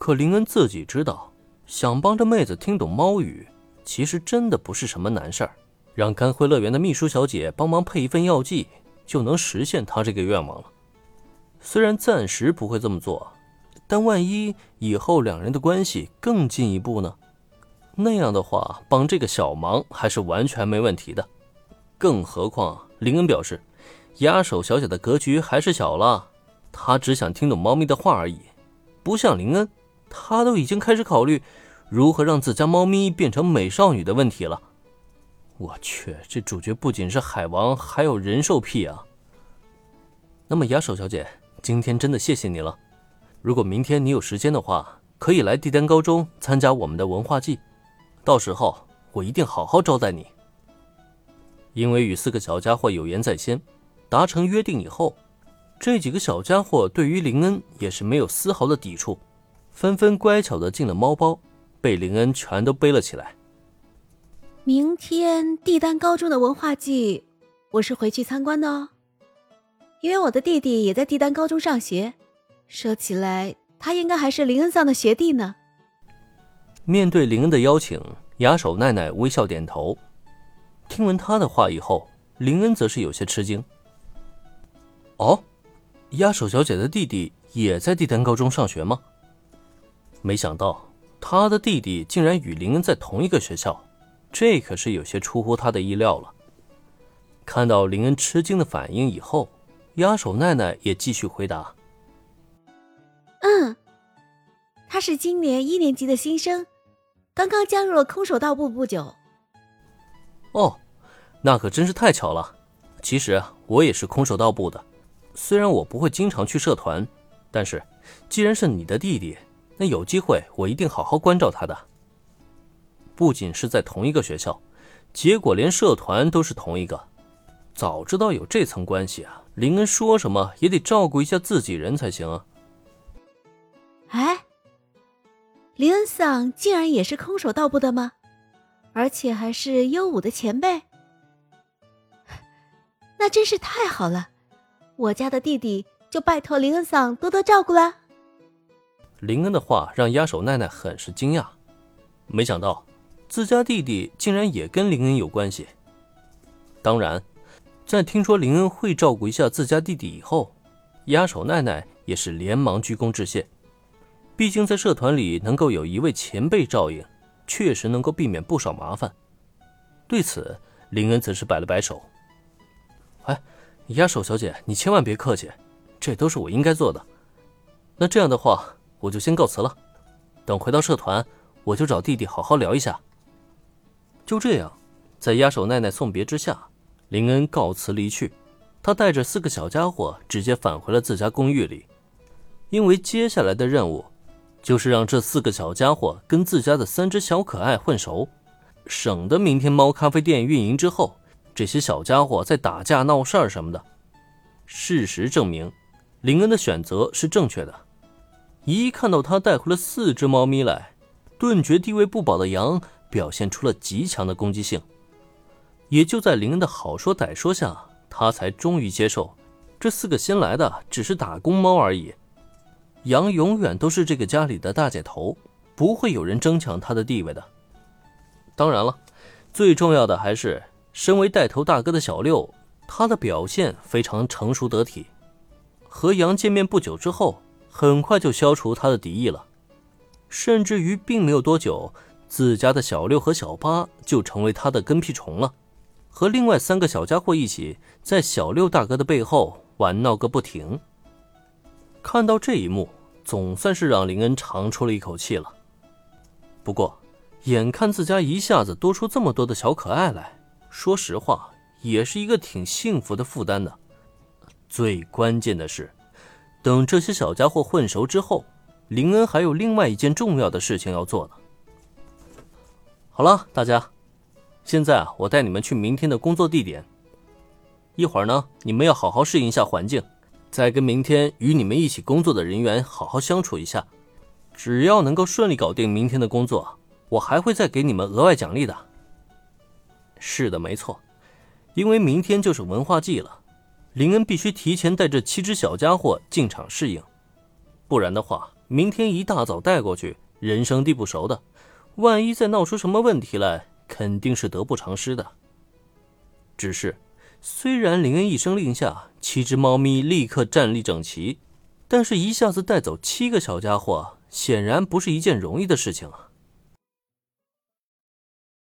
可林恩自己知道，想帮这妹子听懂猫语，其实真的不是什么难事儿。让甘辉乐园的秘书小姐帮忙配一份药剂，就能实现他这个愿望了。虽然暂时不会这么做，但万一以后两人的关系更进一步呢？那样的话，帮这个小忙还是完全没问题的。更何况，林恩表示，压手小姐的格局还是小了，她只想听懂猫咪的话而已，不像林恩。他都已经开始考虑如何让自家猫咪变成美少女的问题了。我去，这主角不仅是海王，还有人兽癖啊！那么雅手小姐，今天真的谢谢你了。如果明天你有时间的话，可以来帝丹高中参加我们的文化祭，到时候我一定好好招待你。因为与四个小家伙有言在先，达成约定以后，这几个小家伙对于林恩也是没有丝毫的抵触。纷纷乖巧的进了猫包，被林恩全都背了起来。明天帝丹高中的文化祭，我是回去参观的哦。因为我的弟弟也在帝丹高中上学，说起来，他应该还是林恩桑的学弟呢。面对林恩的邀请，雅手奈奈微笑点头。听闻他的话以后，林恩则是有些吃惊。哦，雅手小姐的弟弟也在帝丹高中上学吗？没想到他的弟弟竟然与林恩在同一个学校，这可是有些出乎他的意料了。看到林恩吃惊的反应以后，压手奈奈也继续回答：“嗯，他是今年一年级的新生，刚刚加入了空手道部不久。”哦，那可真是太巧了。其实我也是空手道部的，虽然我不会经常去社团，但是既然是你的弟弟。那有机会，我一定好好关照他的。不仅是在同一个学校，结果连社团都是同一个。早知道有这层关系啊，林恩说什么也得照顾一下自己人才行啊。哎，林恩桑竟然也是空手道部的吗？而且还是优武的前辈？那真是太好了，我家的弟弟就拜托林恩桑多多照顾了。林恩的话让压手奈奈很是惊讶，没想到自家弟弟竟然也跟林恩有关系。当然，在听说林恩会照顾一下自家弟弟以后，压手奈奈也是连忙鞠躬致谢。毕竟在社团里能够有一位前辈照应，确实能够避免不少麻烦。对此，林恩则是摆了摆手：“哎，压手小姐，你千万别客气，这都是我应该做的。那这样的话。”我就先告辞了，等回到社团，我就找弟弟好好聊一下。就这样，在压手奈奈送别之下，林恩告辞离去。他带着四个小家伙直接返回了自家公寓里，因为接下来的任务就是让这四个小家伙跟自家的三只小可爱混熟，省得明天猫咖啡店运营之后，这些小家伙再打架闹事儿什么的。事实证明，林恩的选择是正确的。一看到他带回了四只猫咪来，顿觉地位不保的羊表现出了极强的攻击性。也就在林恩的好说歹说下，他才终于接受，这四个新来的只是打工猫而已。羊永远都是这个家里的大姐头，不会有人争抢他的地位的。当然了，最重要的还是身为带头大哥的小六，他的表现非常成熟得体。和羊见面不久之后。很快就消除他的敌意了，甚至于并没有多久，自家的小六和小八就成为他的跟屁虫了，和另外三个小家伙一起在小六大哥的背后玩闹个不停。看到这一幕，总算是让林恩长出了一口气了。不过，眼看自家一下子多出这么多的小可爱来，说实话，也是一个挺幸福的负担的。最关键的是。等这些小家伙混熟之后，林恩还有另外一件重要的事情要做呢。好了，大家，现在啊，我带你们去明天的工作地点。一会儿呢，你们要好好适应一下环境，再跟明天与你们一起工作的人员好好相处一下。只要能够顺利搞定明天的工作，我还会再给你们额外奖励的。是的，没错，因为明天就是文化祭了。林恩必须提前带这七只小家伙进场适应，不然的话，明天一大早带过去，人生地不熟的，万一再闹出什么问题来，肯定是得不偿失的。只是，虽然林恩一声令下，七只猫咪立刻站立整齐，但是一下子带走七个小家伙，显然不是一件容易的事情啊。